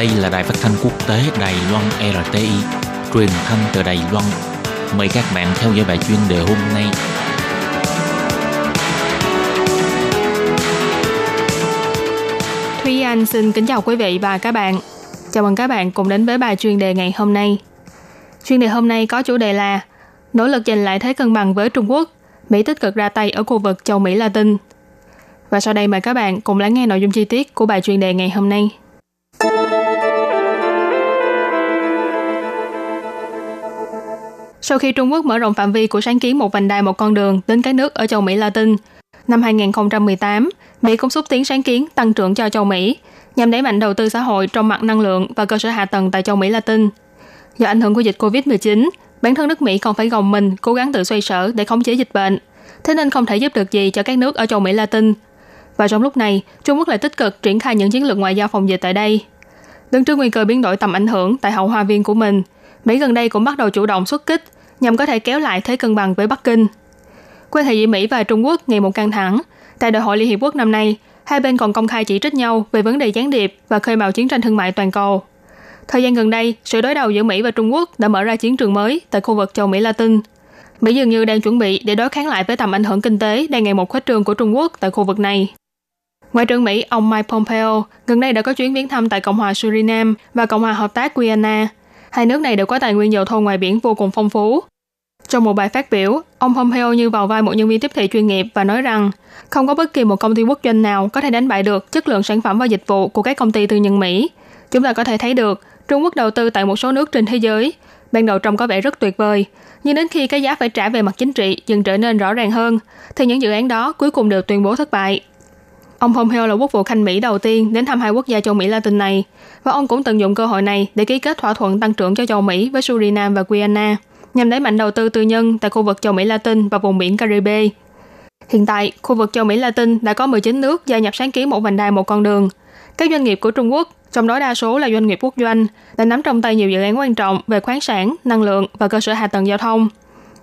Đây là đài phát thanh quốc tế Đài Loan RTI, truyền thanh từ Đài Loan. Mời các bạn theo dõi bài chuyên đề hôm nay. Thúy Anh xin kính chào quý vị và các bạn. Chào mừng các bạn cùng đến với bài chuyên đề ngày hôm nay. Chuyên đề hôm nay có chủ đề là Nỗ lực giành lại thế cân bằng với Trung Quốc, Mỹ tích cực ra tay ở khu vực châu Mỹ Latin. Và sau đây mời các bạn cùng lắng nghe nội dung chi tiết của bài chuyên đề ngày hôm nay. Sau khi Trung Quốc mở rộng phạm vi của sáng kiến một vành đai một con đường đến các nước ở châu Mỹ Latin, năm 2018, Mỹ cũng xúc tiến sáng kiến tăng trưởng cho châu Mỹ nhằm đẩy mạnh đầu tư xã hội trong mặt năng lượng và cơ sở hạ tầng tại châu Mỹ Latin. Do ảnh hưởng của dịch COVID-19, bản thân nước Mỹ còn phải gồng mình cố gắng tự xoay sở để khống chế dịch bệnh, thế nên không thể giúp được gì cho các nước ở châu Mỹ Latin. Và trong lúc này, Trung Quốc lại tích cực triển khai những chiến lược ngoại giao phòng dịch tại đây. Đứng trước nguy cơ biến đổi tầm ảnh hưởng tại hậu hoa viên của mình, Mỹ gần đây cũng bắt đầu chủ động xuất kích nhằm có thể kéo lại thế cân bằng với Bắc Kinh. Quan hệ giữa Mỹ và Trung Quốc ngày một căng thẳng. Tại Đại hội Liên Hiệp Quốc năm nay, hai bên còn công khai chỉ trích nhau về vấn đề gián điệp và khơi mào chiến tranh thương mại toàn cầu. Thời gian gần đây, sự đối đầu giữa Mỹ và Trung Quốc đã mở ra chiến trường mới tại khu vực châu Mỹ Latin. Mỹ dường như đang chuẩn bị để đối kháng lại với tầm ảnh hưởng kinh tế đang ngày một khuếch trương của Trung Quốc tại khu vực này. Ngoại trưởng Mỹ ông Mike Pompeo gần đây đã có chuyến viếng thăm tại Cộng hòa Suriname và Cộng hòa Hợp tác Guyana. Hai nước này đều có tài nguyên dầu thô ngoài biển vô cùng phong phú. Trong một bài phát biểu, ông Pompeo như vào vai một nhân viên tiếp thị chuyên nghiệp và nói rằng không có bất kỳ một công ty quốc doanh nào có thể đánh bại được chất lượng sản phẩm và dịch vụ của các công ty tư nhân Mỹ. Chúng ta có thể thấy được Trung Quốc đầu tư tại một số nước trên thế giới. Ban đầu trông có vẻ rất tuyệt vời, nhưng đến khi cái giá phải trả về mặt chính trị dần trở nên rõ ràng hơn, thì những dự án đó cuối cùng đều tuyên bố thất bại. Ông Pompeo là quốc vụ khanh Mỹ đầu tiên đến thăm hai quốc gia châu Mỹ Latin này, và ông cũng tận dụng cơ hội này để ký kết thỏa thuận tăng trưởng cho châu Mỹ với Suriname và Guyana, nhằm đẩy mạnh đầu tư tư nhân tại khu vực châu Mỹ Latin và vùng biển Caribe. Hiện tại, khu vực châu Mỹ Latin đã có 19 nước gia nhập sáng kiến một vành đai một con đường. Các doanh nghiệp của Trung Quốc, trong đó đa số là doanh nghiệp quốc doanh, đã nắm trong tay nhiều dự án quan trọng về khoáng sản, năng lượng và cơ sở hạ tầng giao thông.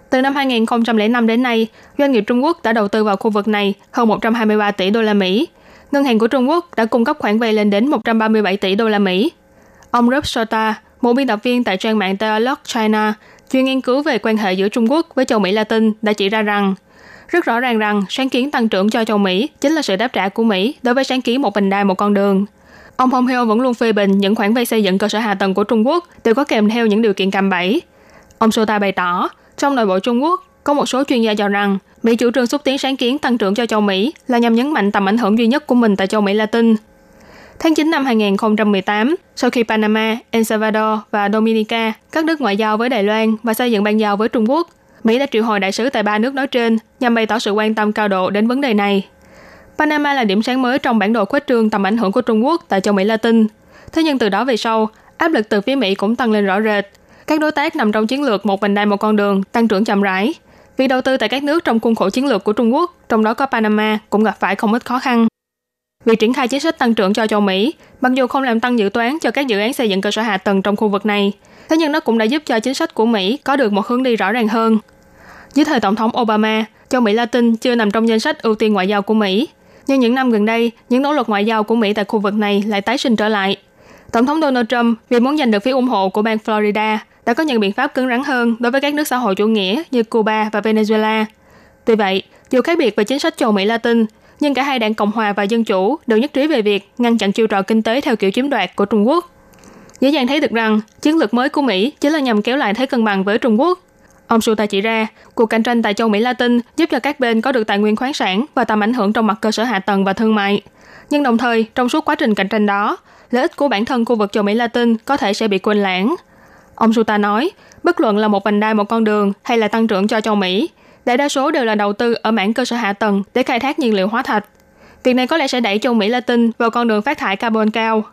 Từ năm 2005 đến nay, doanh nghiệp Trung Quốc đã đầu tư vào khu vực này hơn 123 tỷ đô la Mỹ. Ngân hàng của Trung Quốc đã cung cấp khoản vay lên đến 137 tỷ đô la Mỹ. Ông Rob Shota, một biên tập viên tại trang mạng Dialog China, chuyên nghiên cứu về quan hệ giữa Trung Quốc với châu Mỹ Latin đã chỉ ra rằng rất rõ ràng rằng sáng kiến tăng trưởng cho châu Mỹ chính là sự đáp trả của Mỹ đối với sáng kiến một bình đai một con đường. Ông Pompeo vẫn luôn phê bình những khoản vay xây dựng cơ sở hạ tầng của Trung Quốc đều có kèm theo những điều kiện cạm bẫy. Ông Sota bày tỏ, trong nội bộ Trung Quốc, có một số chuyên gia cho rằng Mỹ chủ trương xúc tiến sáng kiến tăng trưởng cho châu Mỹ là nhằm nhấn mạnh tầm ảnh hưởng duy nhất của mình tại châu Mỹ Latin. Tháng 9 năm 2018, sau khi Panama, El Salvador và Dominica các nước ngoại giao với Đài Loan và xây dựng ban giao với Trung Quốc, Mỹ đã triệu hồi đại sứ tại ba nước nói trên nhằm bày tỏ sự quan tâm cao độ đến vấn đề này. Panama là điểm sáng mới trong bản đồ khuếch trương tầm ảnh hưởng của Trung Quốc tại châu Mỹ Latin. Thế nhưng từ đó về sau, áp lực từ phía Mỹ cũng tăng lên rõ rệt. Các đối tác nằm trong chiến lược một vành đai một con đường tăng trưởng chậm rãi. Việc đầu tư tại các nước trong khuôn khổ chiến lược của Trung Quốc, trong đó có Panama, cũng gặp phải không ít khó khăn. Việc triển khai chính sách tăng trưởng cho châu Mỹ, mặc dù không làm tăng dự toán cho các dự án xây dựng cơ sở hạ tầng trong khu vực này, thế nhưng nó cũng đã giúp cho chính sách của Mỹ có được một hướng đi rõ ràng hơn. Dưới thời Tổng thống Obama, châu Mỹ Latin chưa nằm trong danh sách ưu tiên ngoại giao của Mỹ. Nhưng những năm gần đây, những nỗ lực ngoại giao của Mỹ tại khu vực này lại tái sinh trở lại. Tổng thống Donald Trump vì muốn giành được phiếu ủng hộ của bang Florida đã có những biện pháp cứng rắn hơn đối với các nước xã hội chủ nghĩa như Cuba và Venezuela. Tuy vậy, dù khác biệt về chính sách châu Mỹ Latin, nhưng cả hai đảng Cộng hòa và Dân chủ đều nhất trí về việc ngăn chặn chiêu trò kinh tế theo kiểu chiếm đoạt của Trung Quốc. Dễ dàng thấy được rằng chiến lược mới của Mỹ chính là nhằm kéo lại thế cân bằng với Trung Quốc. Ông Suta chỉ ra, cuộc cạnh tranh tại châu Mỹ Latin giúp cho các bên có được tài nguyên khoáng sản và tầm ảnh hưởng trong mặt cơ sở hạ tầng và thương mại. Nhưng đồng thời, trong suốt quá trình cạnh tranh đó, lợi ích của bản thân khu vực châu Mỹ Latin có thể sẽ bị quên lãng. Ông Suta nói, bất luận là một vành đai một con đường hay là tăng trưởng cho châu Mỹ, đại đa số đều là đầu tư ở mảng cơ sở hạ tầng để khai thác nhiên liệu hóa thạch. Việc này có lẽ sẽ đẩy châu Mỹ Latin vào con đường phát thải carbon cao.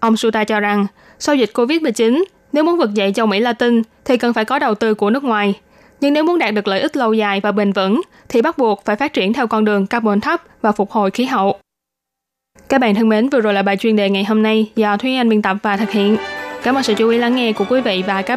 Ông Suta cho rằng, sau dịch COVID-19, nếu muốn vực dậy châu Mỹ Latin thì cần phải có đầu tư của nước ngoài. Nhưng nếu muốn đạt được lợi ích lâu dài và bền vững thì bắt buộc phải phát triển theo con đường carbon thấp và phục hồi khí hậu. Các bạn thân mến, vừa rồi là bài chuyên đề ngày hôm nay do Thúy Anh biên tập và thực hiện. Cảm ơn sự chú ý lắng nghe của quý vị và các bạn.